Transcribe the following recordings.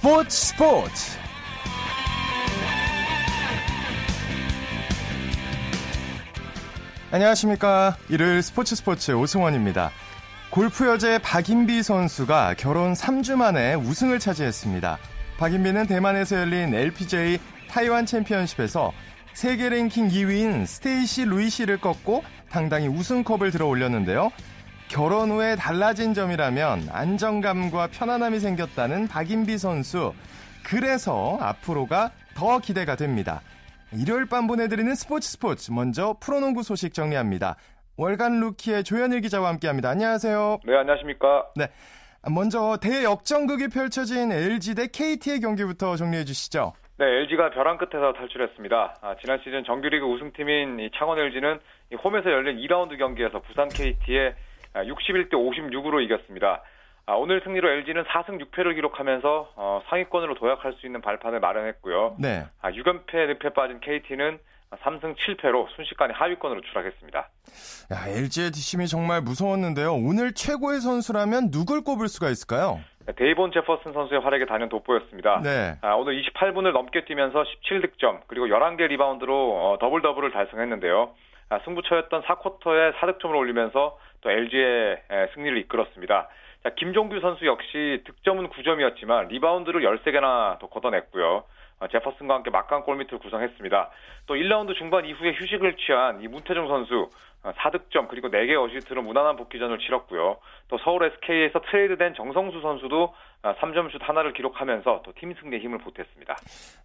스포츠 스포츠. 안녕하십니까. 일요일 스포츠 스포츠 오승원입니다. 골프 여제 박인비 선수가 결혼 3주 만에 우승을 차지했습니다. 박인비는 대만에서 열린 LPGA 타이완 챔피언십에서 세계 랭킹 2위인 스테이시 루이스를 꺾고 당당히 우승컵을 들어 올렸는데요. 결혼 후에 달라진 점이라면 안정감과 편안함이 생겼다는 박인비 선수. 그래서 앞으로가 더 기대가 됩니다. 일요일 밤 보내드리는 스포츠 스포츠. 먼저 프로농구 소식 정리합니다. 월간 루키의 조현일 기자와 함께합니다. 안녕하세요. 네, 안녕하십니까. 네. 먼저 대역전극이 펼쳐진 LG 대 KT의 경기부터 정리해 주시죠. 네, LG가 벼랑 끝에서 탈출했습니다. 아, 지난 시즌 정규리그 우승팀인 창원 LG는 홈에서 열린 2라운드 경기에서 부산 KT에 61대 56으로 이겼습니다. 아, 오늘 승리로 LG는 4승 6패를 기록하면서 어, 상위권으로 도약할 수 있는 발판을 마련했고요. 네. 아, 6연패 늪에 빠진 KT는 3승 7패로 순식간에 하위권으로 추락했습니다. 야, LG의 뒷심이 정말 무서웠는데요. 오늘 최고의 선수라면 누굴 꼽을 수가 있을까요? 데이본 제퍼슨 선수의 활약이 단연 돋보였습니다. 네. 아, 오늘 28분을 넘게 뛰면서 17득점 그리고 11개 리바운드로 어, 더블 더블을 달성했는데요. 아, 승부처였던 4쿼터에 4득점을 올리면서 또 LG의 에, 승리를 이끌었습니다. 자, 김종규 선수 역시 득점은 9점이었지만 리바운드를 13개나 더 걷어냈고요. 어, 제퍼슨과 함께 막강 골밑을 구성했습니다. 또 1라운드 중반 이후에 휴식을 취한 이 문태종 선수 4득점 어, 그리고 4개 어시스트로 무난한 복귀전을 치렀고요. 또 서울 SK에서 트레이드된 정성수 선수도 3점슛 어, 하나를 기록하면서 또 팀 승리에 힘을 보탰습니다.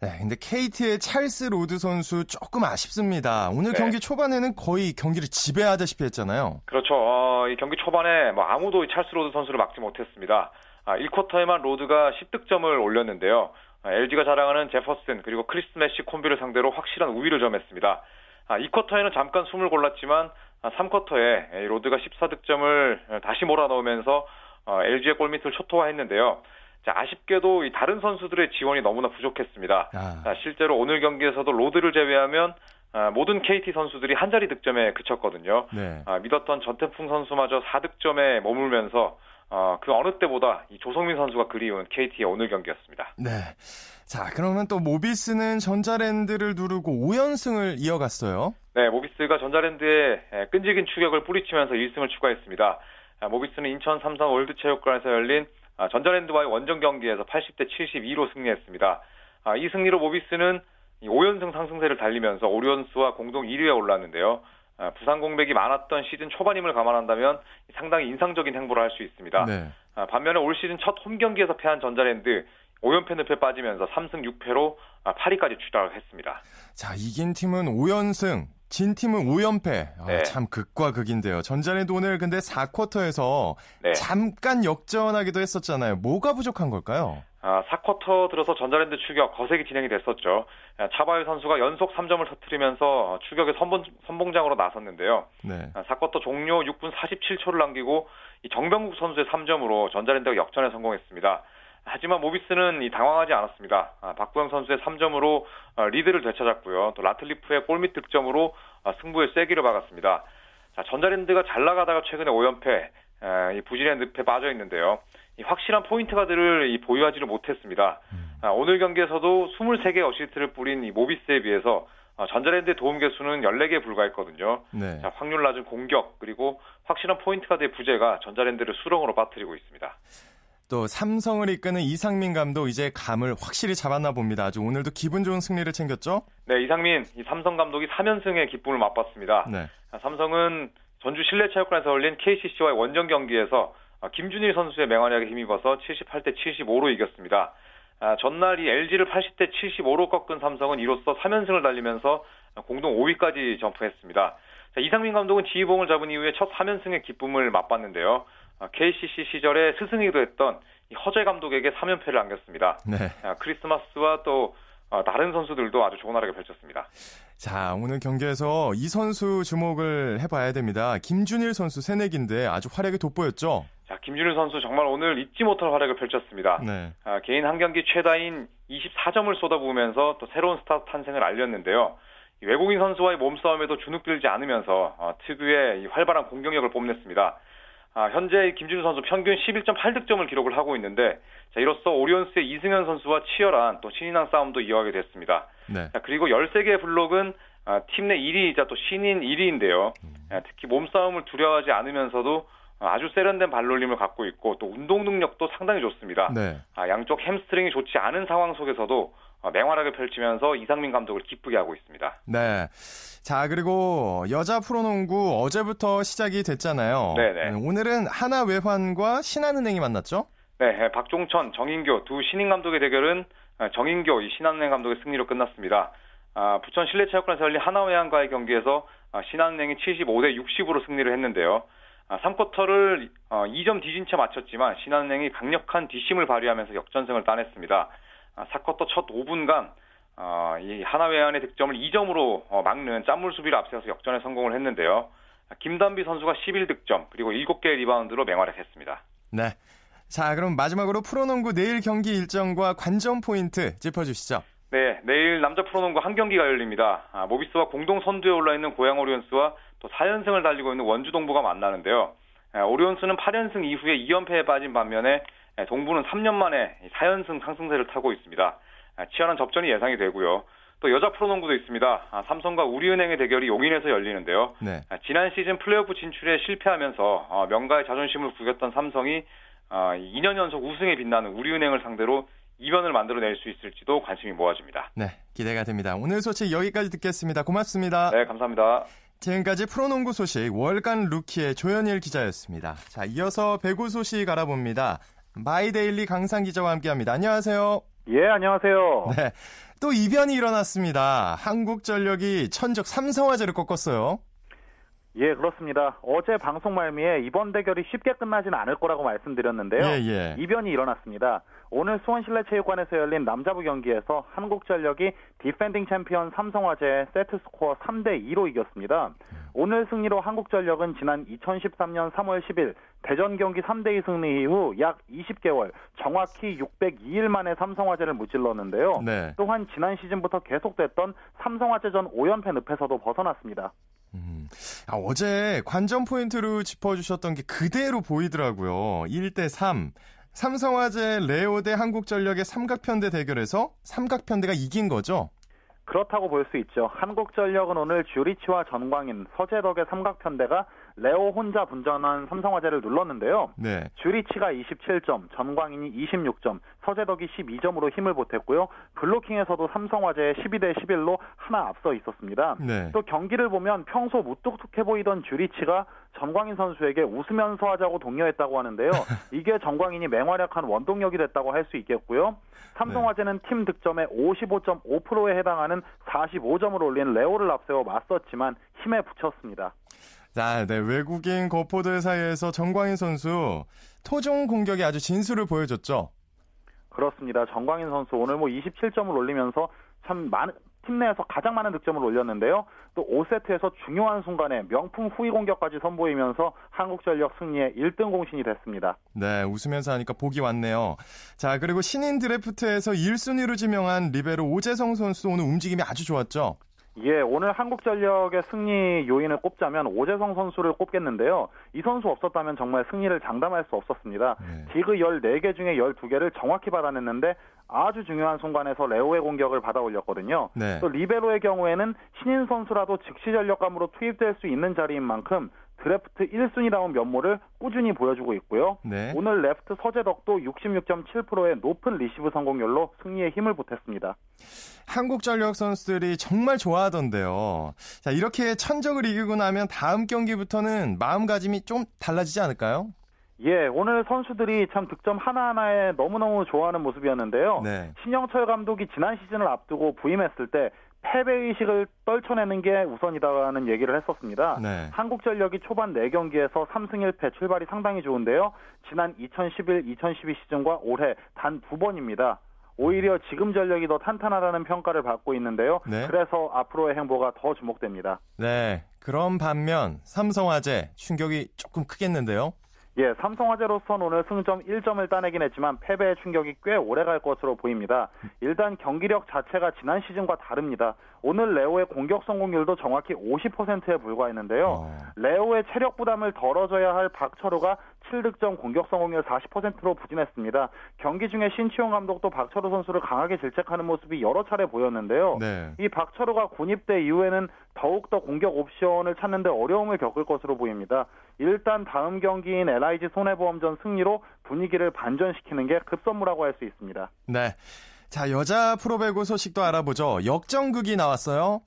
네, 근데 KT의 찰스 로드 선수 조금 아쉽습니다. 오늘 네. 경기 초반에는 거의 경기를 지배하다시피 했잖아요. 그렇죠. 어, 이 경기 초반에 뭐 아무도 찰스 로드 선수를 막지 못했습니다. 아, 1쿼터에만 로드가 10득점을 올렸는데요. LG가 아, 자랑하는 제퍼슨 그리고 크리스 매시 콤비를 상대로 확실한 우위를 점했습니다. 아, 2쿼터에는 잠깐 숨을 골랐지만 3쿼터에 아, 로드가 14득점을 다시 몰아넣으면서 어, LG의 골밑을 초토화했는데요. 자, 아쉽게도 이 다른 선수들의 지원이 너무나 부족했습니다. 아. 자, 실제로 오늘 경기에서도 로드를 제외하면 아, 모든 KT 선수들이 한 자리 득점에 그쳤거든요. 네. 아, 믿었던 전태풍 선수마저 4득점에 머물면서 어, 그 어느 때보다 이 조성민 선수가 그리운 KT의 오늘 경기였습니다. 네. 자, 그러면 또 모비스는 전자랜드를 누르고 5연승을 이어갔어요. 네, 모비스가 전자랜드에 끈질긴 추격을 뿌리치면서 1승을 추가했습니다. 아, 모비스는 인천 삼성 월드체육관에서 열린 아, 전자랜드와의 원정 경기에서 80대 72로 승리했습니다. 아, 이 승리로 모비스는 5연승 상승세를 달리면서 오리온스와 공동 1위에 올랐는데요. 부상 공백이 많았던 시즌 초반임을 감안한다면 상당히 인상적인 행보를 할 수 있습니다. 네. 반면에 올 시즌 첫 홈 경기에서 패한 전자랜드 5연패 늪에 빠지면서 3승 6패로 8위까지 추락을 했습니다. 자, 이긴 팀은 5연승, 진 팀은 5연패. 아, 네. 참 극과 극인데요. 전자랜드 오늘 근데 4쿼터에서 네. 잠깐 역전하기도 했었잖아요. 뭐가 부족한 걸까요? 아, 4쿼터 들어서 전자랜드 추격 거세게 진행이 됐었죠. 아, 차바유 선수가 연속 3점을 터뜨리면서 추격의 선봉, 선봉장으로 나섰는데요. 네. 4쿼터 아, 종료 6분 47초를 남기고 정병국 선수의 3점으로 전자랜드가 역전에 성공했습니다. 하지만 모비스는 이 당황하지 않았습니다. 아, 박구영 선수의 3점으로 어, 리드를 되찾았고요. 또 라틀리프의 골밑 득점으로 어, 승부에 쐐기를 박았습니다. 자, 전자랜드가 잘 나가다가 최근에 5연패, 이 부진의 늪에 빠져 있는데요. 이 확실한 포인트 가드를 이 보유하지를 못했습니다. 음. 아, 오늘 경기에서도 23개 어시스트를 뿌린 이 모비스에 비해서 어, 전자랜드의 도움 개수는 14개에 불과했거든요. 네. 자, 확률 낮은 공격 그리고 확실한 포인트 가드의 부재가 전자랜드를 수렁으로 빠뜨리고 있습니다. 또 삼성을 이끄는 이상민 감독 이제 감을 확실히 잡았나 봅니다. 아주 오늘도 기분 좋은 승리를 챙겼죠? 네, 이상민 이 삼성 감독이 3연승의 기쁨을 맛봤습니다. 네. 삼성은 전주 실내체육관에서 열린 KCC와의 원정 경기에서 김준일 선수의 맹활약에 힘입어서 78대 75로 이겼습니다. 아, 전날 이 LG를 80대 75로 꺾은 삼성은 이로써 3연승을 달리면서 공동 5위까지 점프했습니다. 자, 이상민 감독은 지휘봉을 잡은 이후에 첫 3연승의 기쁨을 맛봤는데요. KCC 아, 시절에 스승이기도 했던 허재 감독에게 3연패를 안겼습니다. 네. 아, 크리스마스와 또 어, 다른 선수들도 아주 좋은 활약을 펼쳤습니다. 자, 오늘 경기에서 이 선수 주목을 해봐야 됩니다. 김준일 선수 새내기인데 아주 활약이 돋보였죠? 자, 김준일 선수 정말 오늘 잊지 못할 활약을 펼쳤습니다. 네. 아, 개인 한 경기 최다인 24점을 쏟아부으면서 또 새로운 스타 탄생을 알렸는데요. 외국인 선수와의 몸싸움에도 주눅들지 않으면서 어, 특유의 활발한 공격력을 뽐냈습니다. 아, 현재 김준일 선수 평균 11.8득점을 기록을 하고 있는데 자, 이로써 오리온스의 이승현 선수와 치열한 또 신인왕 싸움도 이어가게 됐습니다. 네. 자, 그리고 13개의 블록은 아, 팀 내 1위이자 또 신인 1위인데요. 음. 아, 특히 몸싸움을 두려워하지 않으면서도 아주 세련된 발놀림을 갖고 있고 또 운동 능력도 상당히 좋습니다. 네. 아, 양쪽 햄스트링이 좋지 않은 상황 속에서도 어, 맹활약을 펼치면서 이상민 감독을 기쁘게 하고 있습니다. 네. 자, 그리고 여자 프로농구 어제부터 시작이 됐잖아요. 네네. 네. 오늘은 하나 외환과 신한은행이 만났죠? 네, 박종천, 정인교 두 신인 감독의 대결은 아, 정인교, 이 신한은행 감독의 승리로 끝났습니다. 아, 부천 실내체육관에서 열린 하나회항과의 경기에서 아, 신한은행이 75대 60으로 승리를 했는데요. 아, 3쿼터를 어, 2점 뒤진 채 마쳤지만 신한은행이 강력한 뒷심을 발휘하면서 역전승을 따냈습니다. 아, 4쿼터 첫 5분간 어, 이 하나외환의 득점을 2점으로 어, 막는 짠물 수비를 앞세워서 역전에 성공을 했는데요. 김단비 선수가 11득점 그리고 7개의 리바운드로 맹활약했습니다. 네. 자, 그럼 마지막으로 프로농구 내일 경기 일정과 관전 포인트 짚어주시죠. 네, 내일 남자 프로농구 한 경기가 열립니다. 아, 모비스와 공동 선두에 올라 있는 고양 오리온스와 또 4연승을 달리고 있는 원주 동부가 만나는데요. 아, 오리온스는 8연승 이후에 2연패에 빠진 반면에 아, 동부는 3년 만에 4연승 상승세를 타고 있습니다. 아, 치열한 접전이 예상이 되고요. 또 여자 프로농구도 있습니다. 아, 삼성과 우리은행의 대결이 용인에서 열리는데요. 네. 아, 지난 시즌 플레이오프 진출에 실패하면서 어, 명가의 자존심을 구겼던 삼성이 2년 연속 우승에 빛나는 우리은행을 상대로 이변을 만들어낼 수 있을지도 관심이 모아집니다. 네, 기대가 됩니다. 오늘 소식 여기까지 듣겠습니다. 고맙습니다. 네, 감사합니다. 지금까지 프로농구 소식 월간 루키의 조현일 기자였습니다. 자, 이어서 배구 소식 알아봅니다. 마이데일리 강산 기자와 함께합니다. 안녕하세요. 예, 안녕하세요. 네, 또 이변이 일어났습니다. 한국전력이 천적 삼성화재를 꺾었어요. 예, 그렇습니다. 어제 방송 말미에 이번 대결이 쉽게 끝나지는 않을 거라고 말씀드렸는데요. 예, 예. 이변이 일어났습니다. 오늘 수원실내체육관에서 열린 남자부 경기에서 한국전력이 디펜딩 챔피언 삼성화재 세트 스코어 3대 2로 이겼습니다. 오늘 승리로 한국전력은 지난 2013년 3월 10일 대전 경기 3대 2 승리 이후 약 20개월 정확히 602일 만에 삼성화재를 무찔렀는데요. 네. 또한 지난 시즌부터 계속됐던 삼성화재전 5연패 늪에서도 벗어났습니다. 음. 아, 어제 관전 포인트로 짚어주셨던 게 그대로 보이더라고요. 1대 3. 삼성화재 레오 대 한국전력의 삼각편대 대결에서 삼각편대가 이긴 거죠? 그렇다고 볼 수 있죠. 한국전력은 오늘 주리치와 전광인, 서재덕의 삼각편대가 레오 혼자 분전한 삼성화재를 눌렀는데요. 네. 주리치가 27점, 전광인이 26점, 서재덕이 12점으로 힘을 보탰고요. 블로킹에서도 삼성화재 12대 11로 하나 앞서 있었습니다. 네. 또 경기를 보면 평소 무뚝뚝해 보이던 주리치가 전광인 선수에게 웃으면서 하자고 독려했다고 하는데요. 이게 전광인이 맹활약한 원동력이 됐다고 할 수 있겠고요. 삼성화재는 네. 팀 득점의 55.5%에 해당하는 45점을 올린 레오를 앞세워 맞섰지만 힘에 붙였습니다. 자, 네, 외국인 거포들 사이에서 정광인 선수 토종 공격에 아주 진수를 보여줬죠. 그렇습니다. 정광인 선수 오늘 뭐 27점을 올리면서 참 많은 팀 내에서 가장 많은 득점을 올렸는데요. 또 5세트에서 중요한 순간에 명품 후위 공격까지 선보이면서 한국전력 승리의 1등 공신이 됐습니다. 네, 웃으면서 하니까 복이 왔네요. 자, 그리고 신인 드래프트에서 1순위로 지명한 리베로 오재성 선수 오늘 움직임이 아주 좋았죠. 예, 오늘 한국전력의 승리 요인을 꼽자면 오재성 선수를 꼽겠는데요. 이 선수 없었다면 정말 승리를 장담할 수 없었습니다. 네. 디그 14개 중에 12개를 정확히 받아냈는데 아주 중요한 순간에서 레오의 공격을 받아 올렸거든요. 네. 또 리베로의 경우에는 신인 선수라도 즉시 전력감으로 투입될 수 있는 자리인 만큼 드래프트 1순위다운 면모를 꾸준히 보여주고 있고요. 네. 오늘 레프트 서재덕도 66.7%의 높은 리시브 성공률로 승리에 힘을 보탰습니다. 한국 전력 선수들이 정말 좋아하던데요. 자, 이렇게 천적을 이기고 나면 다음 경기부터는 마음가짐이 좀 달라지지 않을까요? 예, 오늘 선수들이 참 득점 하나하나에 너무너무 좋아하는 모습이었는데요. 네. 신영철 감독이 지난 시즌을 앞두고 부임했을 때 패배의식을 떨쳐내는 게 우선이다라는 얘기를 했었습니다. 네. 한국전력이 초반 4경기에서 3승 1패 출발이 상당히 좋은데요. 지난 2011, 2012 시즌과 올해 단 두 번입니다. 오히려 지금 전력이 더 탄탄하다는 평가를 받고 있는데요. 네. 그래서 앞으로의 행보가 더 주목됩니다. 네. 그런 반면 삼성화재 충격이 조금 크겠는데요. 예, 삼성화재로선 오늘 승점 1점을 따내긴 했지만 패배의 충격이 꽤 오래 갈 것으로 보입니다. 일단 경기력 자체가 지난 시즌과 다릅니다. 오늘 레오의 공격 성공률도 정확히 50%에 불과했는데요. 어. 레오의 체력 부담을 덜어줘야 할 박철호가 7득점 공격 성공률 40%로 부진했습니다. 경기 중에 신치용 감독도 박철호 선수를 강하게 질책하는 모습이 여러 차례 보였는데요. 네. 이 박철호가 군입대 이후에는 더욱더 공격 옵션을 찾는데 어려움을 겪을 것으로 보입니다. 일단 다음 경기인 LIG 손해보험전 승리로 분위기를 반전시키는 게 급선무라고 할 수 있습니다. 네. 자, 여자 프로배구 소식도 알아보죠. 역전극이 나왔어요.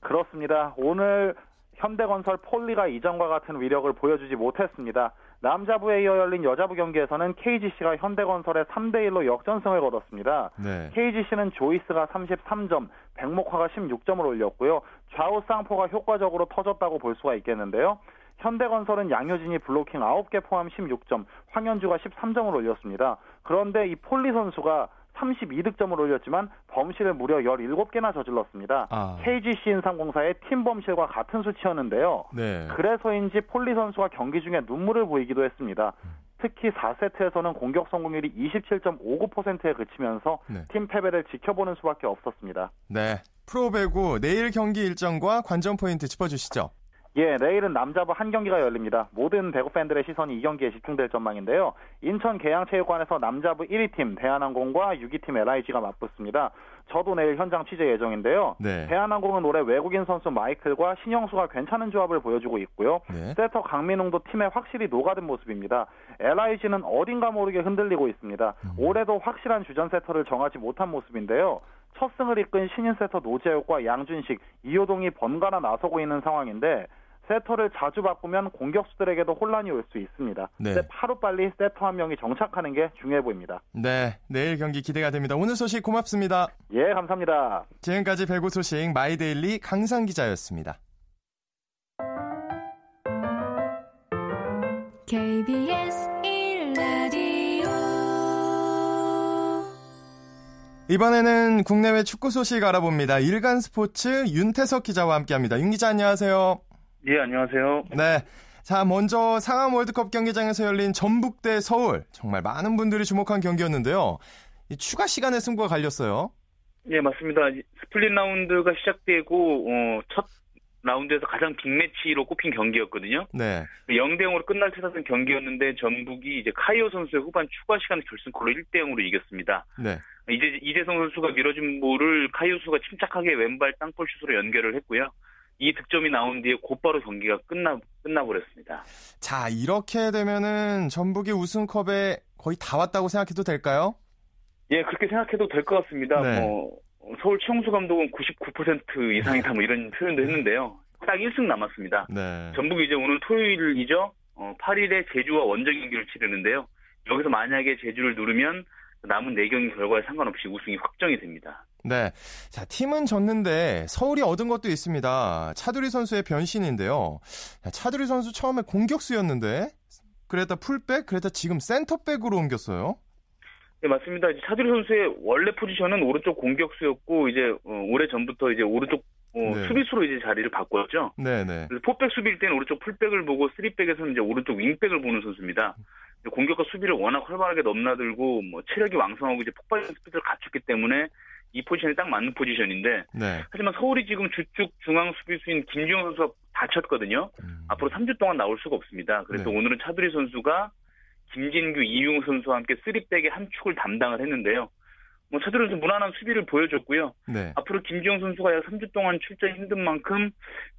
그렇습니다. 오늘 현대건설 폴리가 이전과 같은 위력을 보여주지 못했습니다. 남자부에 이어 열린 여자부 경기에서는 KGC가 현대건설에 3대 1로 역전승을 거뒀습니다. 네. KGC는 조이스가 33점, 백목화가 16점을 올렸고요. 좌우 쌍포가 효과적으로 터졌다고 볼 수가 있겠는데요. 현대건설은 양효진이 블로킹 9개 포함 16점, 황연주가 13점을 올렸습니다. 그런데 이 폴리 선수가 32득점을 올렸지만 범실을 무려 17개나 저질렀습니다. 아. KGC 인삼공사의 팀 범실과 같은 수치였는데요. 네. 그래서인지 폴리 선수가 경기 중에 눈물을 보이기도 했습니다. 특히 4세트에서는 공격 성공률이 27.59%에 그치면서 네. 팀 패배를 지켜보는 수밖에 없었습니다. 네. 프로배구 내일 경기 일정과 관전 포인트 짚어주시죠. 예, 내일은 남자부 한 경기가 열립니다. 모든 배구 팬들의 시선이 이 경기에 집중될 전망인데요. 인천 계양체육관에서 남자부 1위 팀 대한항공과 6위 팀 LIG가 맞붙습니다. 저도 내일 현장 취재 예정인데요. 네. 대한항공은 올해 외국인 선수 마이클과 신영수가 괜찮은 조합을 보여주고 있고요. 네. 세터 강민웅도 팀에 확실히 녹아든 모습입니다. LIG는 어딘가 모르게 흔들리고 있습니다. 음. 올해도 확실한 주전 세터를 정하지 못한 모습인데요. 첫 승을 이끈 신인 세터 노재욱과 양준식, 이효동이 번갈아 나서고 있는 상황인데 세터를 자주 바꾸면 공격수들에게도 혼란이 올 수 있습니다. 네. 하루빨리 세터 한 명이 정착하는 게 중요해 보입니다. 네, 내일 경기 기대가 됩니다. 오늘 소식 고맙습니다. 예, 감사합니다. 지금까지 배구 소식 마이데일리 강산 기자였습니다. KBS 이번에는 국내외 축구 소식 알아봅니다. 일간 스포츠 윤태석 기자와 함께합니다. 윤 기자 안녕하세요. 예, 안녕하세요. 네. 자, 먼저 상암 월드컵 경기장에서 열린 전북 대 서울. 정말 많은 분들이 주목한 경기였는데요. 추가 시간에 승부가 갈렸어요. 예, 맞습니다. 스플릿 라운드가 시작되고 어, 첫 라운드에서 가장 빅매치로 꼽힌 경기였거든요. 네. 0대 0으로 끝날 듯 하던 경기였는데 전북이 이제 카이오 선수의 후반 추가 시간 결승골로 1대 0으로 이겼습니다. 네. 이제 이재성 선수가 밀어준 볼을 카이오 선수가 침착하게 왼발 땅볼 슛으로 연결을 했고요. 이 득점이 나온 뒤에 곧바로 경기가 끝나 끝나버렸습니다. 자 이렇게 되면은 전북이 우승컵에 거의 다 왔다고 생각해도 될까요? 예 그렇게 생각해도 될 것 같습니다. 네. 뭐 서울 최용수 감독은 99% 이상이다 뭐 이런 표현도 했는데요. 딱 1승 남았습니다. 네. 전북이 이제 오늘 토요일이죠. 어, 8일에 제주와 원정 경기를 치르는데요. 여기서 만약에 제주를 누르면 남은 4경기 결과에 상관없이 우승이 확정이 됩니다. 네. 자, 팀은 졌는데 서울이 얻은 것도 있습니다. 차두리 선수의 변신인데요. 차두리 선수 처음에 공격수였는데 그랬다 풀백, 그랬다 지금 센터백으로 옮겼어요. 네, 맞습니다. 차두리 선수의 원래 포지션은 오른쪽 공격수였고 이제 어, 오래 전부터 이제 오른쪽 어, 네. 수비수로 이제 자리를 바꿨죠. 네네. 네. 그래서 포백 수비일 때는 오른쪽 풀백을 보고 쓰리백에서는 이제 오른쪽 윙백을 보는 선수입니다. 공격과 수비를 워낙 활발하게 넘나들고 뭐 체력이 왕성하고 이제 폭발적인 스피드를 갖췄기 때문에 이 포지션에 딱 맞는 포지션인데 네. 하지만 서울이 지금 주축 중앙 수비수인 김주영 선수가 다쳤거든요. 음. 앞으로 3주 동안 나올 수가 없습니다. 그래서 네. 오늘은 차두리 선수가 김진규, 이용 선수와 함께 쓰리백의 한 축을 담당을 했는데요. 뭐 차두리 선수 무난한 수비를 보여줬고요. 네. 앞으로 김주영 선수가 약 3주 동안 출전 힘든 만큼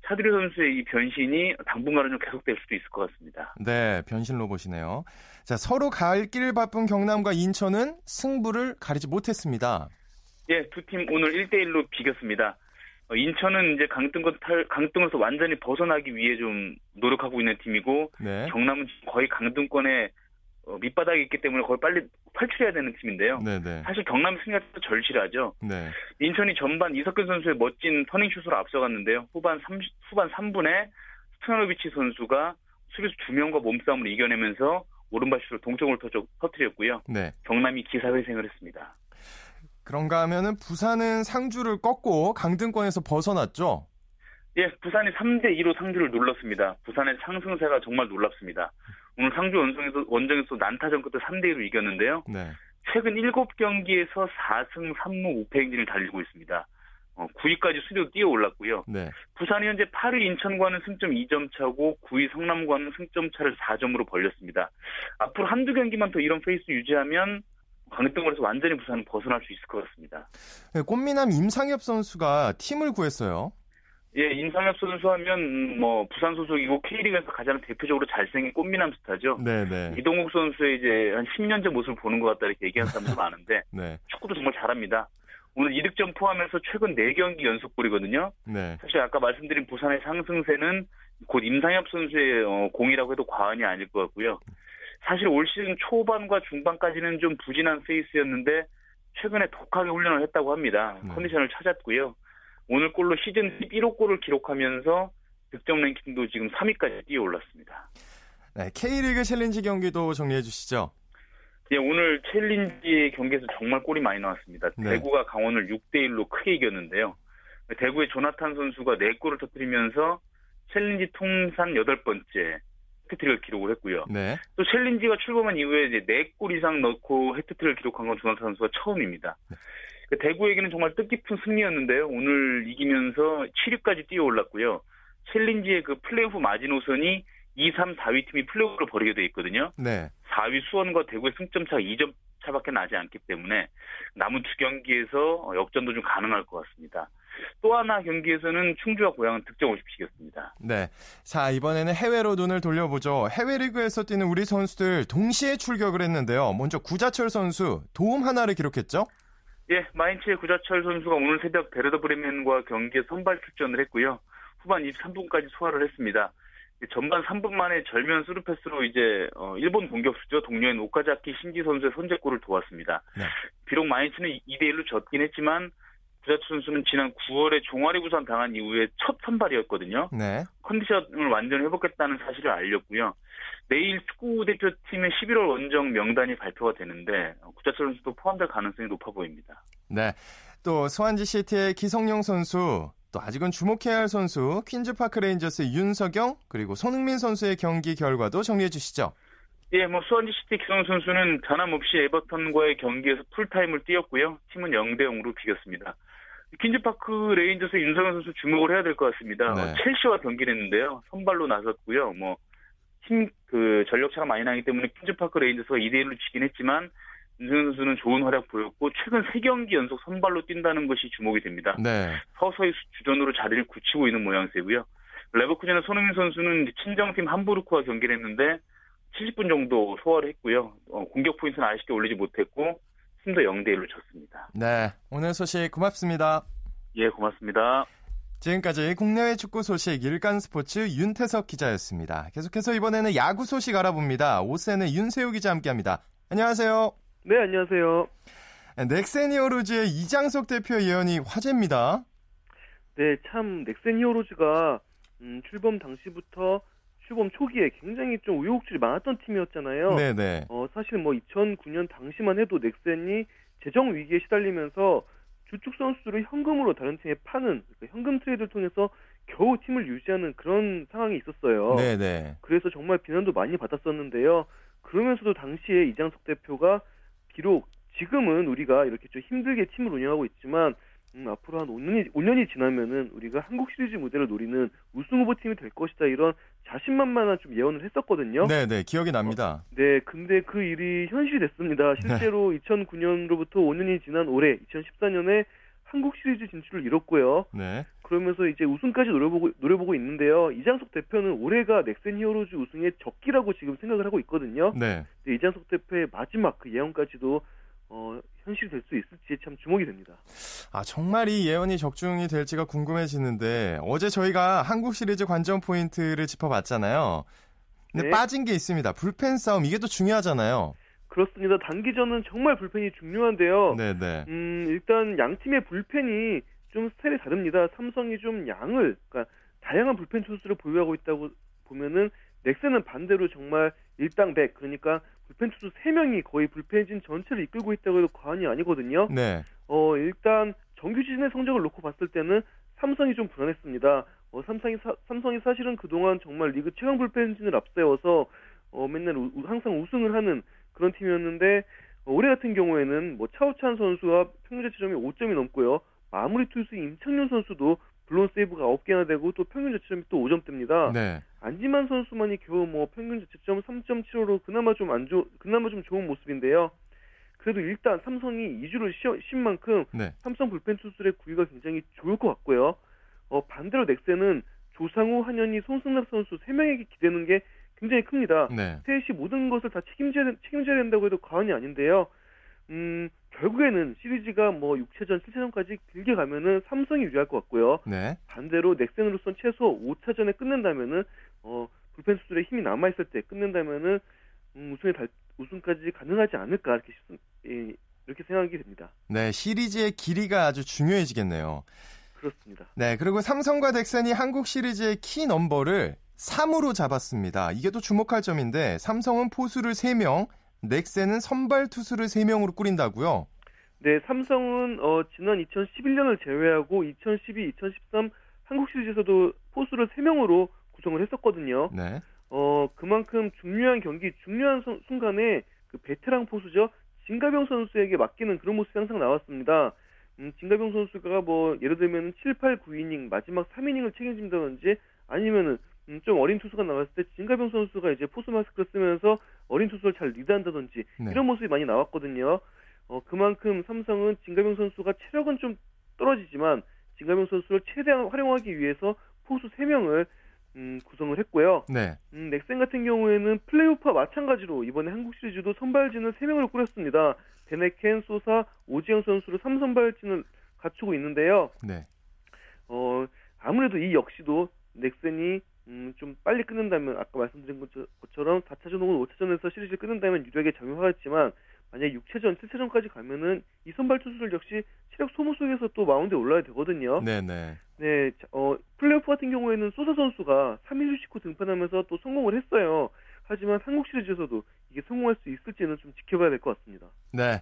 차두리 선수의 이 변신이 당분간은 좀 계속될 수도 있을 것 같습니다. 네, 변신 로봇이네요. 자, 서로 갈 길 바쁜 경남과 인천은 승부를 가리지 못했습니다. 예, 두 팀 오늘 1대1로 비겼습니다. 어, 인천은 이제 강등권 탈, 강등에서 완전히 벗어나기 위해 좀 노력하고 있는 팀이고, 네. 경남은 거의 강등권에 어, 밑바닥에 있기 때문에 거의 빨리 탈출해야 되는 팀인데요. 네네. 네. 사실 경남 승리가 절실하죠. 네. 인천이 전반 이석근 선수의 멋진 터닝슛으로 앞서갔는데요. 후반 3 후반 3분에 스토노비치 선수가 수비수 2명과 몸싸움을 이겨내면서 오른발 슛으로 동점을 터뜨렸고요. 네. 경남이 기사회생을 했습니다. 그런가 하면은 부산은 상주를 꺾고 강등권에서 벗어났죠? 예, 부산이 3대 2로 상주를 눌렀습니다. 부산의 상승세가 정말 놀랍습니다. 오늘 상주 원정에서 원정에서 난타전 끝에 3대 1로 이겼는데요. 네. 최근 7경기에서 4승 3무 5패 행진을 달리고 있습니다. 어, 9위까지 수리로 뛰어 올랐고요. 네. 부산이 현재 8위 인천과는 승점 2점 차고 9위 성남과는 승점 차를 4점으로 벌렸습니다. 앞으로 한두 경기만 더 이런 페이스 유지하면 강등권에서 완전히 부산은 벗어날 수 있을 것 같습니다. 네, 꽃미남 임상협 선수가 팀을 구했어요. 예, 임상협 선수 하면 뭐 부산 소속이고 K리그에서 가장 대표적으로 잘생긴 꽃미남 스타죠. 네네. 네. 이동국 선수의 이제 한 10년 전 모습을 보는 것 같다 이렇게 얘기하는 사람도 많은데 네. 축구도 정말 잘합니다. 오늘 2득점 포함해서 최근 4경기 연속골이거든요. 네. 사실 아까 말씀드린 부산의 상승세는 곧 임상협 선수의 어, 공이라고 해도 과언이 아닐 것 같고요. 사실 올 시즌 초반과 중반까지는 좀 부진한 페이스였는데 최근에 독하게 훈련을 했다고 합니다. 네. 컨디션을 찾았고요. 오늘 골로 시즌 11호 골을 기록하면서 득점 랭킹도 지금 3위까지 뛰어 올랐습니다. 네, K리그 챌린지 경기도 정리해 주시죠. 예, 오늘 챌린지 경기에서 정말 골이 많이 나왔습니다. 네. 대구가 강원을 6대 1로 크게 이겼는데요. 대구의 조나탄 선수가 4골을 터뜨리면서 챌린지 통산 8번째 해트트릭을 기록을 했고요. 네. 또 챌린지가 출범한 이후에 이제 4골 이상 넣고 해트트릭을 기록한 건 조나탄 선수가 처음입니다. 네. 그 대구에게는 정말 뜻깊은 승리였는데요. 오늘 이기면서 7위까지 뛰어 올랐고요. 챌린지의 그 플레이오프 마지노선이 2, 3, 4위 팀이 플레이오프를 벌이게 돼 있거든요. 네. 4위 수원과 대구의 승점 차가 2점 차밖에 나지 않기 때문에 남은 두 경기에서 역전도 좀 가능할 것 같습니다. 또 하나 경기에서는 충주와 고양은 득점 없이 비겼습니다. 네. 자, 이번에는 해외로 눈을 돌려보죠. 해외 리그에서 뛰는 우리 선수들 동시에 출격을 했는데요. 먼저 구자철 선수 도움 하나를 기록했죠? 예, 마인츠의 구자철 선수가 오늘 새벽 베르더 브레멘과 경기에 선발 출전을 했고요. 후반 23분까지 소화를 했습니다. 전반 3분 만에 절묘한 스루패스로 이제 어, 일본 공격수죠 동료인 오카자키 신지 선수의 선제골을 도왔습니다. 네. 비록 마인츠는 2대 1로 졌긴 했지만 구자철 선수는 지난 9월에 종아리 부상 당한 이후에 첫 선발이었거든요. 네. 컨디션을 완전히 회복했다는 사실을 알렸고요. 내일 축구 대표팀의 11월 원정 명단이 발표가 되는데 구자철 선수도 포함될 가능성이 높아 보입니다. 네. 또 스완지 시티의 기성용 선수 또 아직은 주목해야 할 선수 퀸즈파크 레인저스 윤석영 그리고 손흥민 선수의 경기 결과도 정리해 주시죠. 예, 뭐 스완지 시티 기성용 선수는 변함없이 에버턴과의 경기에서 풀타임을 뛰었고요. 팀은 0대 0으로 비겼습니다. 퀸즈파크 레인저스 윤석영 선수 주목을 해야 될 것 같습니다. 네. 첼시와 경기를 했는데요. 선발로 나섰고요. 뭐 힘 그 전력 차가 많이 나기 때문에 퀸즈파크 레인저스가 2대 1로 지긴 했지만 윤석영 선수는 좋은 활약 보였고 최근 3경기 연속 선발로 뛴다는 것이 주목이 됩니다. 네. 서서히 주전으로 자리를 굳히고 있는 모양새고요. 레버쿠젠의 손흥민 선수는 친정팀 함부르크와 경기를 했는데 70분 정도 소화를 했고요. 어, 공격 포인트는 아쉽게 올리지 못했고 팀도 0대 1로 졌습니다. 네, 오늘 소식 고맙습니다. 예, 고맙습니다. 지금까지 국내외 축구 소식 일간 스포츠 윤태석 기자였습니다. 계속해서 이번에는 야구 소식 알아봅니다. 오센의 윤세호 기자 함께합니다. 안녕하세요. 네, 안녕하세요. 넥센 히어로즈의 이장석 대표 예언이 화제입니다. 네, 참 넥센 히어로즈가 음, 출범 당시부터 출범 초기에 굉장히 좀 우여곡절이 많았던 팀이었잖아요. 네네. 네. 어, 사실 뭐 2009년 당시만 해도 넥센이 재정 위기에 시달리면서 주축 선수들을 현금으로 다른 팀에 파는 그러니까 현금 트레이드를 통해서 겨우 팀을 유지하는 그런 상황이 있었어요. 네네. 네. 그래서 정말 비난도 많이 받았었는데요. 그러면서도 당시에 이장석 대표가 비록 지금은 우리가 이렇게 좀 힘들게 팀을 운영하고 있지만 음, 앞으로 한 5년이 5년이 지나면은 우리가 한국 시리즈 무대를 노리는 우승 후보 팀이 될 것이다 이런 자신만만한 좀 예언을 했었거든요. 네, 네, 기억이 납니다. 어, 네, 근데 그 일이 현실이 됐습니다. 네. 실제로 네. 2009년으로부터 5년이 지난 올해 2014년에 한국 시리즈 진출을 이뤘고요. 네. 그러면서 이제 우승까지 노려보고 노려보고 있는데요. 이장석 대표는 올해가 넥센 히어로즈 우승의 적기라고 지금 생각을 하고 있거든요. 네. 이장석 대표의 마지막 그 예언까지도 어, 현실이 될 수 있을지 참 주목이 됩니다. 아 정말 이 예언이 적중이 될지가 궁금해지는데 어제 저희가 한국 시리즈 관전 포인트를 짚어봤잖아요. 근데 네. 빠진 게 있습니다. 불펜 싸움 이게 또 중요하잖아요. 그렇습니다. 단기전은 정말 불펜이 중요한데요. 네네. 네. 음, 일단 양 팀의 불펜이 좀 스타일이 다릅니다. 삼성이 좀 양을, 그러니까 다양한 불펜 투수를 보유하고 있다고 보면은 넥센은 반대로 정말 일당백 그러니까 불펜 투수 3명이 거의 불펜진 전체를 이끌고 있다고 해도 과언이 아니거든요. 네. 어, 일단 정규 시즌의 성적을 놓고 봤을 때는 삼성이 좀 불안했습니다. 어, 삼성이 사, 삼성이 사실은 그동안 정말 리그 최강 불펜진을 앞세워서 어, 맨날 우, 항상 우승을 하는 그런 팀이었는데 어, 올해 같은 경우에는 뭐 차우찬 선수와 평균 자체점이 5점이 넘고요. 마무리 투수 임창윤 선수도 블론 세이브가 9개나 되고 또 평균 자체점이 또 5점대입니다. 네. 안지만 선수만이 겨우 뭐 평균 자체점 3.75로 그나마 좀 안 좋, 그나마 좀 좋은 모습인데요. 그래도 일단 삼성이 2주를 쉰 만큼 네. 삼성 불펜 투수들의 구위가 굉장히 좋을 것 같고요. 어, 반대로 넥센은 조상우, 한현희, 손승락 선수 3명에게 기대는 게 굉장히 큽니다. 네. 셋이 모든 것을 다 책임져야, 책임져야 된다고 해도 과언이 아닌데요. 음, 결국에는 시리즈가 뭐 6차전, 7차전까지 길게 가면은 삼성이 유리할 것 같고요. 네. 반대로 넥센으로선 최소 5차전에 끝낸다면은 어 불펜 수술에 힘이 남아 있을 때 끝낸다면은 음, 우승에 달, 우승까지 가능하지 않을까 이렇게 싶, 예, 이렇게 생각이 됩니다. 네, 시리즈의 길이가 아주 중요해지겠네요. 그렇습니다. 네, 그리고 삼성과 넥센이 한국 시리즈의 키 넘버를 3으로 잡았습니다. 이게 또 주목할 점인데 삼성은 포수를 3명, 넥센은 선발 투수를 3명으로 꾸린다고요? 네, 삼성은 어, 지난 2011년을 제외하고 2012, 2013 한국 시리즈에서도 포수를 3명으로 구성을 했었거든요. 네. 어, 그만큼 중요한 경기, 중요한 선, 순간에 그 베테랑 포수죠. 진가병 선수에게 맡기는 그런 모습이 항상 나왔습니다. 음, 진가병 선수가 뭐 예를 들면 7, 8, 9이닝 마지막 3이닝을 책임진다든지 아니면은 음, 좀 어린 투수가 나왔을 때 진가병 선수가 이제 포스 마스크를 쓰면서 어린 투수를 잘 리드한다든지 네. 이런 모습이 많이 나왔거든요. 어, 그만큼 삼성은 진가병 선수가 체력은 좀 떨어지지만 진가병 선수를 최대한 활용하기 위해서 포수 3명을 음, 구성을 했고요. 네. 음, 넥센 같은 경우에는 플레이오프와 마찬가지로 이번에 한국 시리즈도 선발진을 3명을 꾸렸습니다. 베네켄, 소사, 오지영 선수로 3선발진을 갖추고 있는데요. 네. 어, 아무래도 이 역시도 넥센이 음, 좀 빨리 끊는다면 아까 말씀드린 것처럼 4차전 혹은 5차전에서 시리즈를 끊는다면 유리하게 작용하겠지만 만약 6차전, 7차전까지 가면은 이 선발 투수들 역시 체력 소모 속에서 또 마운드에 올라야 되거든요. 네네. 네, 어, 플레이오프 같은 경우에는 소사 선수가 3일 휴식 후 등판하면서 또 성공을 했어요. 하지만 한국 시리즈에서도 이게 성공할 수 있을지는 좀 지켜봐야 될 것 같습니다. 네.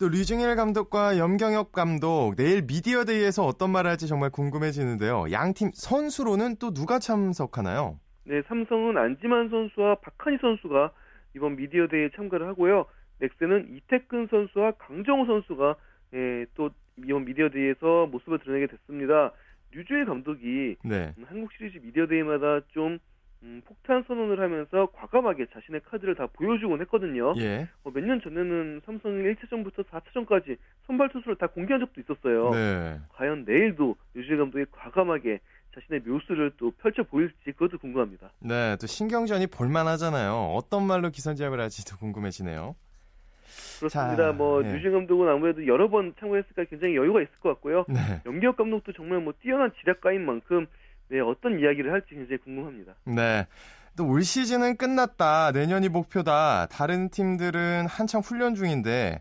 또 류중일 감독과 염경엽 감독 내일 미디어 데이에서 어떤 말을 할지 정말 궁금해지는데요. 양팀 선수로는 또 누가 참석하나요? 네, 삼성은 안지만 선수와 박한희 선수가 이번 미디어 데이에 참가를 하고요. 넥센은 이태근 선수와 강정호 선수가 예, 또 이번 미디어 데이에서 모습을 드러내게 됐습니다. 류주일 감독이 네. 한국 시리즈 미디어 데이마다 좀 음, 폭탄 선언을 하면서 과감하게 자신의 카드를 다 보여주곤 했거든요. 예. 어, 몇년 전에는 삼성이 1차전부터 4차전까지 선발 투수를 다 공개한 적도 있었어요. 네. 과연 내일도 유주일 감독이 과감하게 자신의 묘수를 또 펼쳐 보일지 그것도 궁금합니다. 네, 또 신경전이 볼만하잖아요. 어떤 말로 기선제압을 할지도 궁금해지네요. 그렇습니다. 자, 뭐 네. 유진 감독은 아무래도 여러 번 참고했으니까 굉장히 여유가 있을 것 같고요. 네. 연기혁 감독도 정말 뭐 뛰어난 지략가인 만큼 네, 어떤 이야기를 할지 굉장히 궁금합니다. 네. 또 올 시즌은 끝났다. 내년이 목표다. 다른 팀들은 한창 훈련 중인데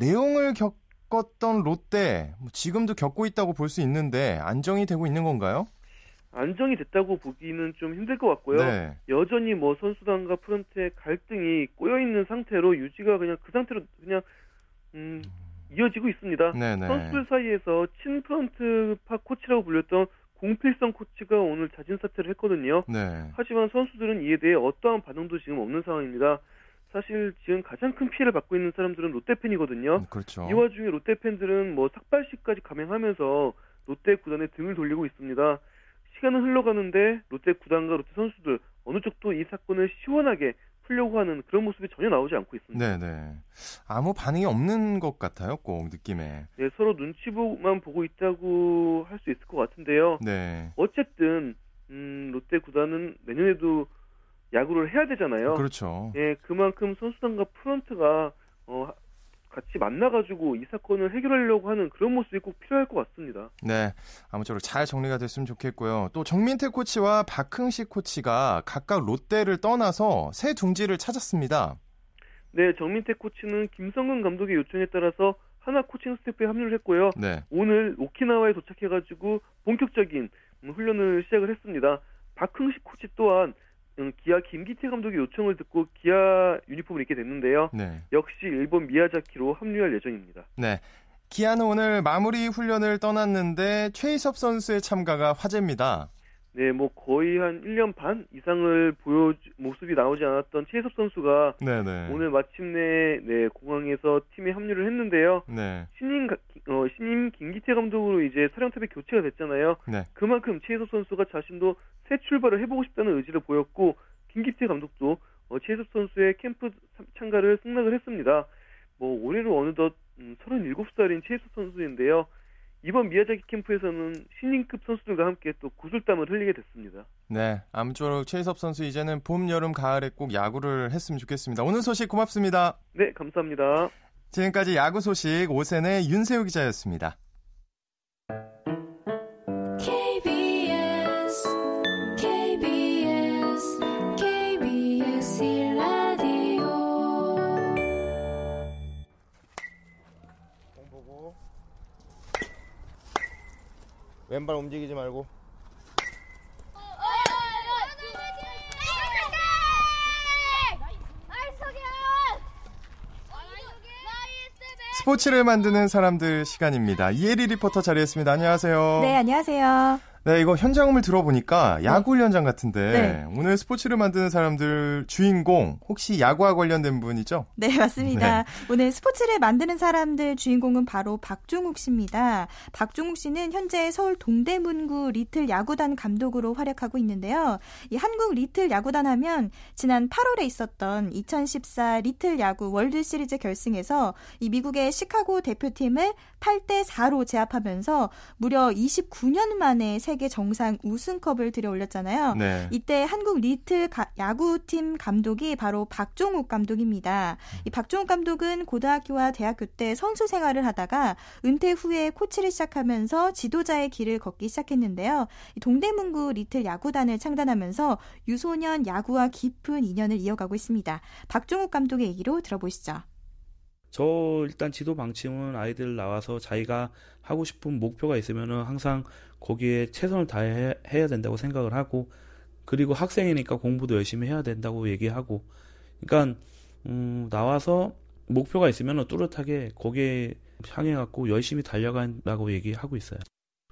내용을 겪었던 롯데 뭐 지금도 겪고 있다고 볼 수 있는데 안정이 되고 있는 건가요? 안정이 됐다고 보기는 좀 힘들 것 같고요. 네. 여전히 뭐 선수단과 프런트의 갈등이 꼬여 있는 상태로 유지가 그냥 그 상태로 그냥 음, 이어지고 있습니다. 네네. 네. 선수들 사이에서 친 프런트파 코치라고 불렸던 공필성 코치가 오늘 자진 사퇴를 했거든요. 네. 하지만 선수들은 이에 대해 어떠한 반응도 지금 없는 상황입니다. 사실 지금 가장 큰 피해를 받고 있는 사람들은 롯데 팬이거든요. 음, 그렇죠. 이 와중에 롯데 팬들은 뭐 삭발식까지 감행하면서 롯데 구단에 등을 돌리고 있습니다. 시간은 흘러가는데 롯데 구단과 롯데 선수들 어느 쪽도 이 사건을 시원하게 풀려고 하는 그런 모습이 전혀 나오지 않고 있습니다. 네네. 아무 반응이 없는 것 같아요, 꼭 느낌에. 네, 서로 눈치만 보고 있다고 할 수 있을 것 같은데요. 네. 어쨌든 음, 롯데 구단은 내년에도 야구를 해야 되잖아요. 그렇죠. 예, 그만큼 선수단과 프런트가 어, 같이 만나가지고 이 사건을 해결하려고 하는 그런 모습이 꼭 필요할 것 같습니다. 네, 아무쪼록 잘 정리가 됐으면 좋겠고요. 또 정민태 코치와 박흥식 코치가 각각 롯데를 떠나서 새 둥지를 찾았습니다. 네, 정민태 코치는 김성근 감독의 요청에 따라서 하나 코칭 스태프에 합류를 했고요. 네. 오늘 오키나와에 도착해가지고 본격적인 훈련을 시작을 했습니다. 박흥식 코치 또한 음, 기아 김기태 감독의 요청을 듣고 기아 유니폼을 입게 됐는데요. 네. 역시 일본 미야자키로 합류할 예정입니다. 네. 기아는 오늘 마무리 훈련을 떠났는데 최희섭 선수의 참가가 화제입니다. 네, 뭐 거의 한 1년 반 이상을 보여 모습이 나오지 않았던 최혜섭 선수가 네네. 오늘 마침내 네, 공항에서 팀에 합류를 했는데요. 네. 신임 어, 신임 김기태 감독으로 이제 사령탑에 교체가 됐잖아요. 네. 그만큼 최혜섭 선수가 자신도 새 출발을 해보고 싶다는 의지를 보였고 김기태 감독도 어, 최혜섭 선수의 캠프 참가를 승낙을 했습니다. 뭐 올해로 어느덧 음, 37살인 최혜섭 선수인데요. 이번 미야자키 캠프에서는 신인급 선수들과 함께 또 구슬땀을 흘리게 됐습니다. 네, 아무쪼록 최희섭 선수 이제는 봄, 여름, 가을에 꼭 야구를 했으면 좋겠습니다. 오늘 소식 고맙습니다. 네, 감사합니다. 지금까지 야구 소식 오센의 윤세호 기자였습니다. 왼발 움직이지 말고 스포츠를 만드는 사람들 시간입니다. 이혜리 리포터 자리했습니다. 안녕하세요. 네, 안녕하세요. 네, 이거 현장음을 들어보니까 야구 네. 현장 같은데 네. 오늘 스포츠를 만드는 사람들 주인공 혹시 야구와 관련된 분이죠? 네, 맞습니다. 네. 오늘 스포츠를 만드는 사람들 주인공은 바로 박종욱 씨입니다. 박종욱 씨는 현재 서울 동대문구 리틀 야구단 감독으로 활약하고 있는데요. 이 한국 리틀 야구단 하면 지난 8월에 있었던 2014 리틀 야구 월드 시리즈 결승에서 이 미국의 시카고 대표팀을 8대 4로 제압하면서 무려 29년 만에 세 세계 정상 우승컵을 들여 올렸잖아요. 네. 이때 한국 리틀 가, 야구팀 감독이 바로 박종욱 감독입니다. 이 박종욱 감독은 고등학교와 대학교 때 선수 생활을 하다가 은퇴 후에 코치를 시작하면서 지도자의 길을 걷기 시작했는데요. 동대문구 리틀 야구단을 창단하면서 유소년 야구와 깊은 인연을 이어가고 있습니다. 박종욱 감독의 얘기로 들어보시죠. 저 일단 지도 방침은 아이들 나와서 자기가 하고 싶은 목표가 있으면은 항상 거기에 최선을 다해 해야 된다고 생각을 하고 그리고 학생이니까 공부도 열심히 해야 된다고 얘기하고 그러니까 음, 나와서 목표가 있으면 뚜렷하게 거기에 향해 갖고 열심히 달려간다고 얘기하고 있어요.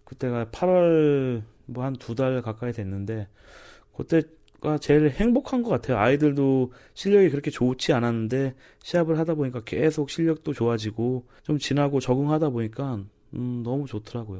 그때가 8월 뭐 한 두 달 가까이 됐는데 그때가 제일 행복한 것 같아요. 아이들도 실력이 그렇게 좋지 않았는데 시합을 하다 보니까 계속 실력도 좋아지고 좀 지나고 적응하다 보니까 음, 너무 좋더라고요.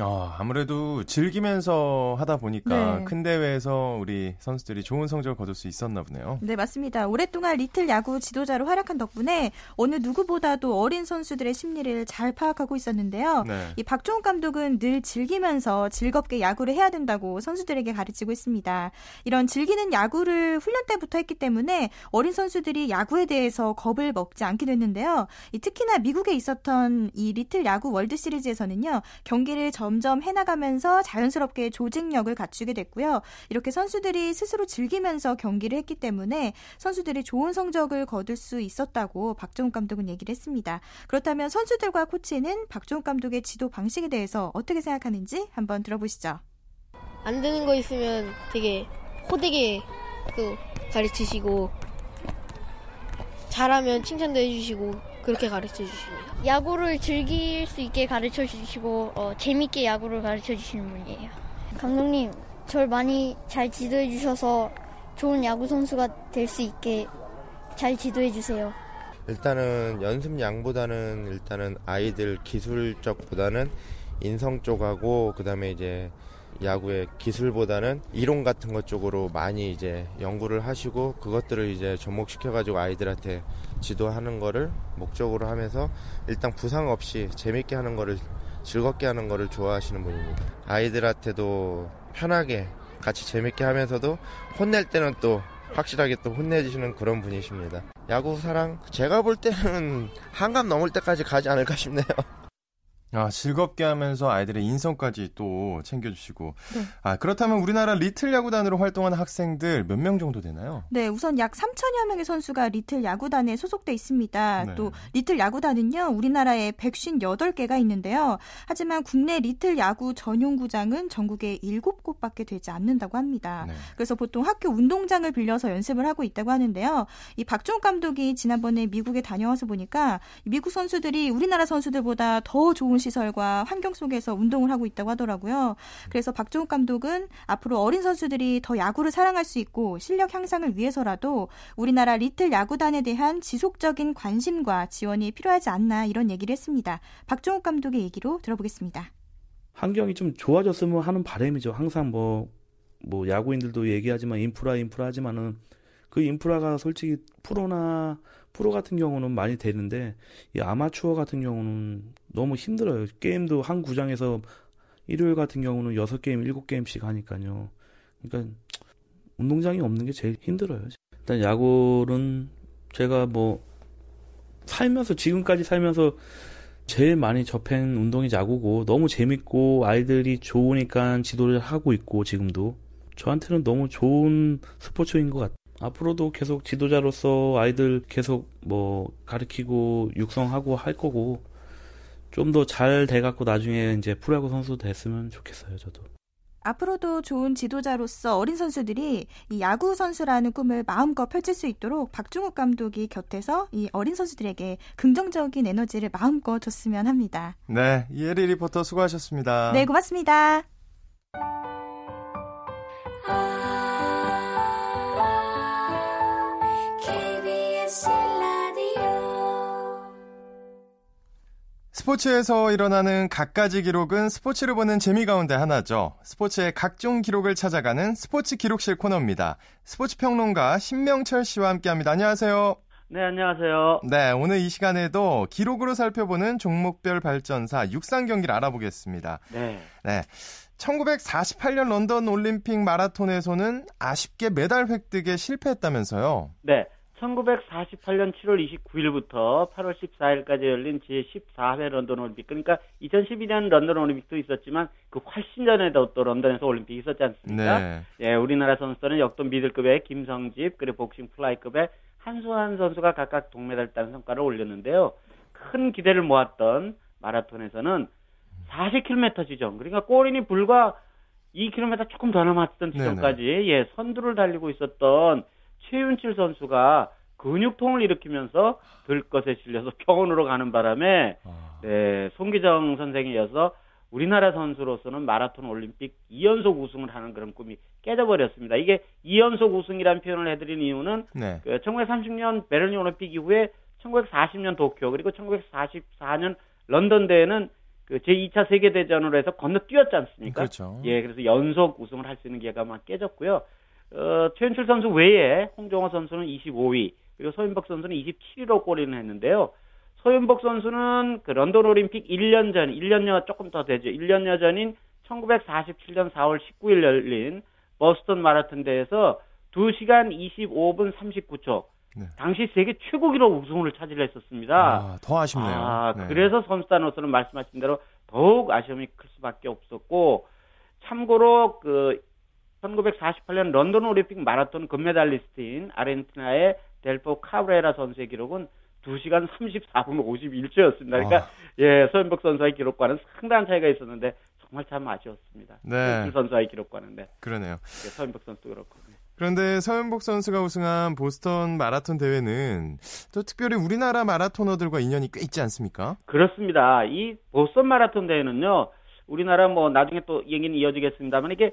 아, 아무래도 즐기면서 하다 보니까 네. 큰 대회에서 우리 선수들이 좋은 성적을 거둘 수 있었나 보네요. 네, 맞습니다. 오랫동안 리틀 야구 지도자로 활약한 덕분에 어느 누구보다도 어린 선수들의 심리를 잘 파악하고 있었는데요. 네. 이 박종욱 감독은 늘 즐기면서 즐겁게 야구를 해야 된다고 선수들에게 가르치고 있습니다. 이런 즐기는 야구를 훈련 때부터 했기 때문에 어린 선수들이 야구에 대해서 겁을 먹지 않게 됐는데요. 특히나 미국에 있었던 이 리틀 야구 월드 시리즈에서는요. 경기를 점점 해나가면서 자연스럽게 조직력을 갖추게 됐고요. 이렇게 선수들이 스스로 즐기면서 경기를 했기 때문에 선수들이 좋은 성적을 거둘 수 있었다고 박종욱 감독은 얘기를 했습니다. 그렇다면 선수들과 코치는 박종욱 감독의 지도 방식에 대해서 어떻게 생각하는지 한번 들어보시죠. 안 되는 거 있으면 되게 호되게 또 가르치시고 잘하면 칭찬도 해주시고 그렇게 가르쳐 주십니다. 야구를 즐길 수 있게 가르쳐 주시고 어, 재밌게 야구를 가르쳐 주시는 분이에요. 감독님, 저를 많이 잘 지도해 주셔서 좋은 야구 선수가 될 수 있게 잘 지도해 주세요. 일단은 연습량보다는 일단은 아이들 기술적보다는 인성 쪽하고 그다음에 이제 야구의 기술보다는 이론 같은 것 쪽으로 많이 이제 연구를 하시고 그것들을 이제 접목시켜 가지고 아이들한테 지도하는 거를 목적으로 하면서 일단 부상 없이 재밌게 하는 거를 즐겁게 하는 거를 좋아하시는 분입니다. 아이들한테도 편하게 같이 재밌게 하면서도 혼낼 때는 또 확실하게 또 혼내주시는 그런 분이십니다. 야구 사랑 제가 볼 때는 한갑 넘을 때까지 가지 않을까 싶네요. 아, 즐겁게 하면서 아이들의 인성까지 또 챙겨주시고. 네. 아, 그렇다면 우리나라 리틀 야구단으로 활동하는 학생들 몇 명 정도 되나요? 네, 우선 약 3천여 명의 선수가 리틀 야구단에 소속돼 있습니다. 네. 또 리틀 야구단은요, 우리나라에 158개가 있는데요. 하지만 국내 리틀 야구 전용 구장은 전국에 7곳밖에 되지 않는다고 합니다. 네. 그래서 보통 학교 운동장을 빌려서 연습을 하고 있다고 하는데요. 이 박종욱 감독이 지난번에 미국에 다녀와서 보니까 미국 선수들이 우리나라 선수들보다 더 좋은 시설과 환경 속에서 운동을 하고 있다고 하더라고요. 그래서 박종욱 감독은 앞으로 어린 선수들이 더 야구를 사랑할 수 있고 실력 향상을 위해서라도 우리나라 리틀 야구단에 대한 지속적인 관심과 지원이 필요하지 않나 이런 얘기를 했습니다. 박종욱 감독의 얘기로 들어보겠습니다. 환경이 좀 좋아졌으면 하는 바람이죠. 항상 뭐, 뭐 야구인들도 얘기하지만 인프라 인프라 하지만은 그 인프라가 솔직히 프로나 프로 같은 경우는 많이 되는데 이 아마추어 같은 경우는 너무 힘들어요. 게임도 한 구장에서 일요일 같은 경우는 6게임, 7게임씩 하니까요. 그러니까 운동장이 없는 게 제일 힘들어요. 일단 야구는 제가 뭐 살면서 지금까지 살면서 제일 많이 접한 운동이 야구고 너무 재밌고 아이들이 좋으니까 지도를 하고 있고 지금도 저한테는 너무 좋은 스포츠인 것 같아요. 앞으로도 계속 지도자로서 아이들 계속 뭐 가르치고 육성하고 할 거고 좀 더 잘 돼갖고 나중에 이제 프로야구 선수 됐으면 좋겠어요, 저도. 앞으로도 좋은 지도자로서 어린 선수들이 이 야구 선수라는 꿈을 마음껏 펼칠 수 있도록 박중욱 감독이 곁에서 이 어린 선수들에게 긍정적인 에너지를 마음껏 줬으면 합니다. 네, 이혜리 리포터 수고하셨습니다. 네, 고맙습니다. 스포츠에서 일어나는 갖가지 기록은 스포츠를 보는 재미 가운데 하나죠. 스포츠의 각종 기록을 찾아가는 스포츠 기록실 코너입니다. 스포츠 평론가 신명철 씨와 함께합니다. 안녕하세요. 네, 안녕하세요. 네, 오늘 이 시간에도 기록으로 살펴보는 종목별 발전사 육상 경기를 알아보겠습니다. 네. 네. 1948년 런던 올림픽 마라톤에서는 아쉽게 메달 획득에 실패했다면서요. 네. 1948년 7월 29일부터 8월 14일까지 열린 제14회 런던 올림픽 그러니까 2012년 런던 올림픽도 있었지만 그 훨씬 전에도 또 런던에서 올림픽이 있었지 않습니까? 네. 예, 우리나라 선수들은 역도 미들급의 김성집 그리고 복싱 플라이급의 한수안 선수가 각각 동메달 따는 성과를 올렸는데요. 큰 기대를 모았던 마라톤에서는 40km 지점 그러니까 골인이 불과 2km 조금 더 남았던 지점까지 예, 선두를 달리고 있었던 최윤칠 선수가 근육통을 일으키면서 들것에 실려서 병원으로 가는 바람에 아. 네, 송기정 선생에 이어서 우리나라 선수로서는 마라톤 올림픽 2연속 우승을 하는 그런 꿈이 깨져버렸습니다. 이게 2연속 우승이라는 표현을 해드린 이유는 네. 그 1930년 베를린 올림픽 이후에 1940년 도쿄 그리고 1944년 런던 대회는 그 제2차 세계대전으로 해서 건너뛰었지 않습니까? 그렇죠. 예, 그래서 연속 우승을 할 수 있는 기회가 막 깨졌고요. 어, 최현출 선수 외에 홍종호 선수는 25위, 그리고 서윤복 선수는 27위로 골인을 했는데요. 서윤복 선수는 그 런던 올림픽 1년 전, 1년여 조금 더 되죠. 1년여 전인 1947년 4월 19일 열린 버스턴 마라톤 대회에서 2시간 25분 39초. 네. 당시 세계 최고 기록 우승을 차지를 했었습니다. 아, 더 아쉽네요. 아, 네. 그래서 선수단으로서는 말씀하신 대로 더욱 아쉬움이 클 수밖에 없었고 참고로 그 1948년 런던 올림픽 마라톤 금메달리스트인 아르헨티나의 델포 카브레라 선수의 기록은 2시간 34분 51초였습니다. 그러니까 아. 예, 서현복 선수의 기록과는 상당한 차이가 있었는데 정말 참 아쉬웠습니다. 네. 선수의 기록과는 네. 그러네요. 예, 서현복 선수도 그렇고. 네. 그런데 서현복 선수가 우승한 보스턴 마라톤 대회는 또 특별히 우리나라 마라토너들과 인연이 꽤 있지 않습니까? 그렇습니다. 이 보스턴 마라톤 대회는요. 우리나라 뭐 나중에 또 얘기는 이어지겠습니다만 이게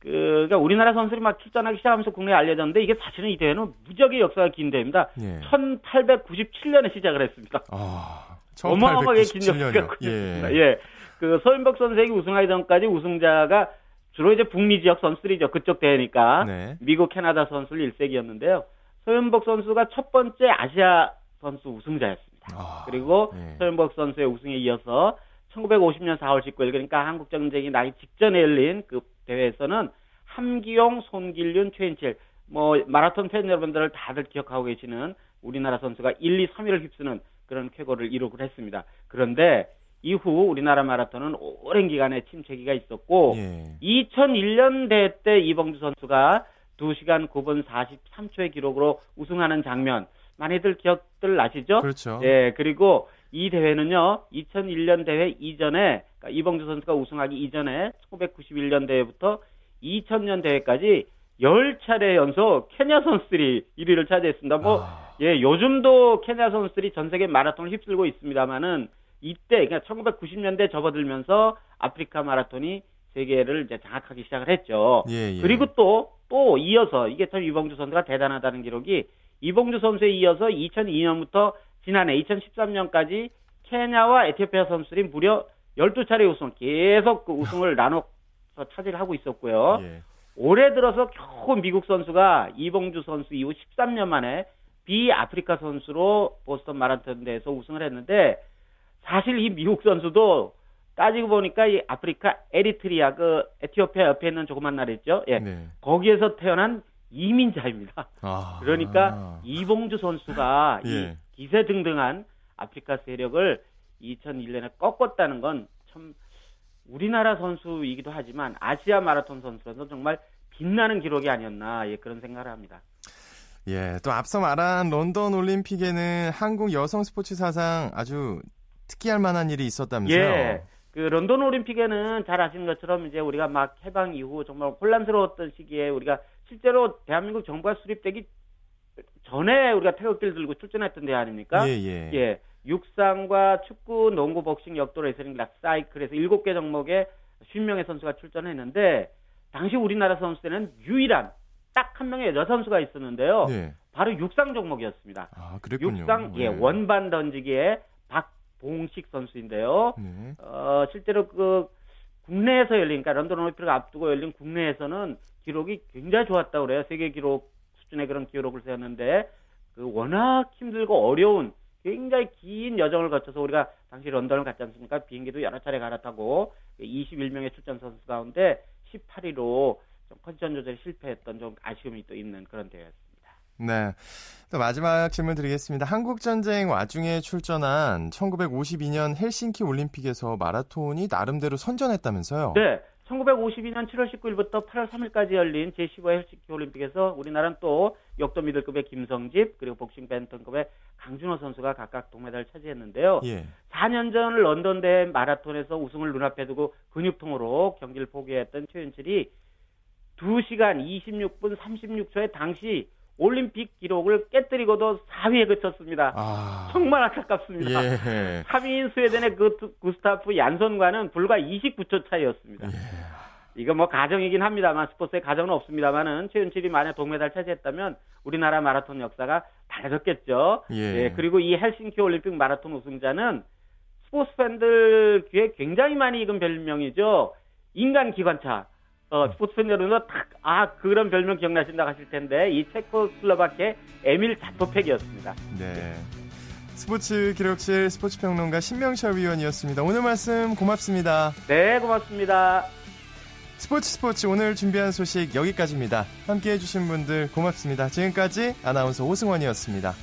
그, 그러니까 우리나라 선수들이 막 출전하기 시작하면서 국내에 알려졌는데 이게 사실은 이 대회는 무지하게 역사가 긴 대회입니다. 예. 1897년에 시작을 했습니다. 아, 어마어마하게 긴 역사가 예. 예. 그 서인복 선수에게 우승하기 전까지 우승자가 주로 이제 북미 지역 선수들이죠. 그쪽 대회니까. 네. 미국, 캐나다 선수를 일색이었는데요. 서현복 선수가 첫 번째 아시아 선수 우승자였습니다. 아, 그리고 예. 서현복 선수의 우승에 이어서 1950년 4월 19일 그러니까 한국 전쟁이 나기 직전에 열린 그 대회에서는 함기용, 손길륜, 최인칠 뭐 마라톤 팬 여러분들을 다들 기억하고 계시는 우리나라 선수가 1, 2, 3위를 휩쓰는 그런 쾌거를 이루고 했습니다. 그런데 이후 우리나라 마라톤은 오랜 기간에 침체기가 있었고 예. 2001년 대회 때 이봉주 선수가 2시간 9분 43초의 기록으로 우승하는 장면 많이들 기억들 나시죠? 그렇죠. 예, 그리고 이 대회는요, 2001년 대회 이전에, 그러니까 이봉주 선수가 우승하기 이전에 1991년 대회부터 2000년 대회까지 10차례 연속 케냐 선수들이 1위를 차지했습니다. 뭐, 아... 예, 요즘도 케냐 선수들이 전 세계 마라톤을 휩쓸고 있습니다만은 이때 그러니까 1990년대 접어들면서 아프리카 마라톤이 세계를 이제 장악하기 시작을 했죠. 예, 예. 그리고 또, 또 이어서, 이게 참 이봉주 선수가 대단하다는 기록이, 이봉주 선수에 이어서 2002년부터 지난해 2013년까지 케냐와 에티오피아 선수들이 무려 12차례 우승, 계속 그 우승을 나눠서 차지를 하고 있었고요. 예. 올해 들어서 겨우 미국 선수가 이봉주 선수 이후 13년 만에 비아프리카 선수로 보스턴 마라톤 대회에서 우승을 했는데 사실 이 미국 선수도 따지고 보니까 이 아프리카 에리트리아 그 에티오피아 옆에 있는 조그만 나라 있죠. 예. 네. 거기에서 태어난 이민자입니다. 아. 그러니까 이봉주 선수가 예. 이 기세등등한 아프리카 세력을 2001년에 꺾었다는 건 참 우리나라 선수이기도 하지만 아시아 마라톤 선수로서 정말 빛나는 기록이 아니었나 예, 그런 생각을 합니다. 예, 또 앞서 말한 런던 올림픽에는 한국 여성 스포츠 사상 아주 특이할 만한 일이 있었다면서요? 예. 그 런던 올림픽에는 잘 아시는 것처럼 이제 우리가 막 해방 이후 정말 혼란스러웠던 시기에 우리가 실제로 대한민국 정부가 수립되기 전에 우리가 태극기를 들고 출전했던 대 아닙니까? 예, 예. 예. 육상과 축구, 농구, 복싱, 역도, 레슬링, 락사이클에서 일곱 개 종목에 50명의 선수가 출전했는데 당시 우리나라 선수들은 유일한 딱 한 명의 여자 선수가 있었는데요. 네. 바로 육상 종목이었습니다. 아, 그랬군요. 육상 예, 네. 원반 던지기에 박봉식 선수인데요. 네. 어, 실제로 그 국내에서 열린 그러니까 런던 올림픽을 앞두고 열린 국내에서는 기록이 굉장히 좋았다고 그래요. 세계 기록 수준의 그런 기록을 세웠는데 그 워낙 힘들고 어려운 굉장히 긴 여정을 거쳐서 우리가 당시 런던을 갔지 않습니까? 비행기도 여러 차례 갈아타고 21명의 출전 선수 가운데 18위로 좀 컨디션 조절에 실패했던 좀 아쉬움이 또 있는 그런 대회였습니다. 네. 또 마지막 질문 드리겠습니다. 한국전쟁 와중에 출전한 1952년 헬싱키 올림픽에서 마라톤이 나름대로 선전했다면서요? 네. 1952년 7월 19일부터 8월 3일까지 열린 제15회 헬싱키 올림픽에서 우리나라는 또 역도 미들급의 김성집 그리고 복싱 밴텀급의 강준호 선수가 각각 동메달을 차지했는데요. 예. 4년 전 런던 대회 마라톤에서 우승을 눈앞에 두고 근육통으로 경기를 포기했던 최윤칠이 2시간 26분 36초에 당시 올림픽 기록을 깨뜨리고도 4위에 그쳤습니다. 아... 정말 안타깝습니다. 예. 3위인 스웨덴의 그 구스타프 얀선과는 불과 29초 차이였습니다. 예. 이거 뭐 가정이긴 합니다만 스포츠에 가정은 없습니다만은 최윤철이 만약 동메달 차지했다면 우리나라 마라톤 역사가 달라졌겠죠. 예. 예. 그리고 이 헬싱키 올림픽 마라톤 우승자는 스포츠 팬들 귀에 굉장히 많이 익은 별명이죠. 인간 기관차. 어, 스포츠 팬 여러분도 딱, 아, 그런 별명 기억나신다 하실 텐데, 이 체코슬로바케 에밀 자토팩이었습니다. 네. 스포츠 기록실 스포츠 평론가 신명철 위원이었습니다. 오늘 말씀 고맙습니다. 네, 고맙습니다. 스포츠 스포츠 오늘 준비한 소식 여기까지입니다. 함께 해주신 분들 고맙습니다. 지금까지 아나운서 오승원이었습니다.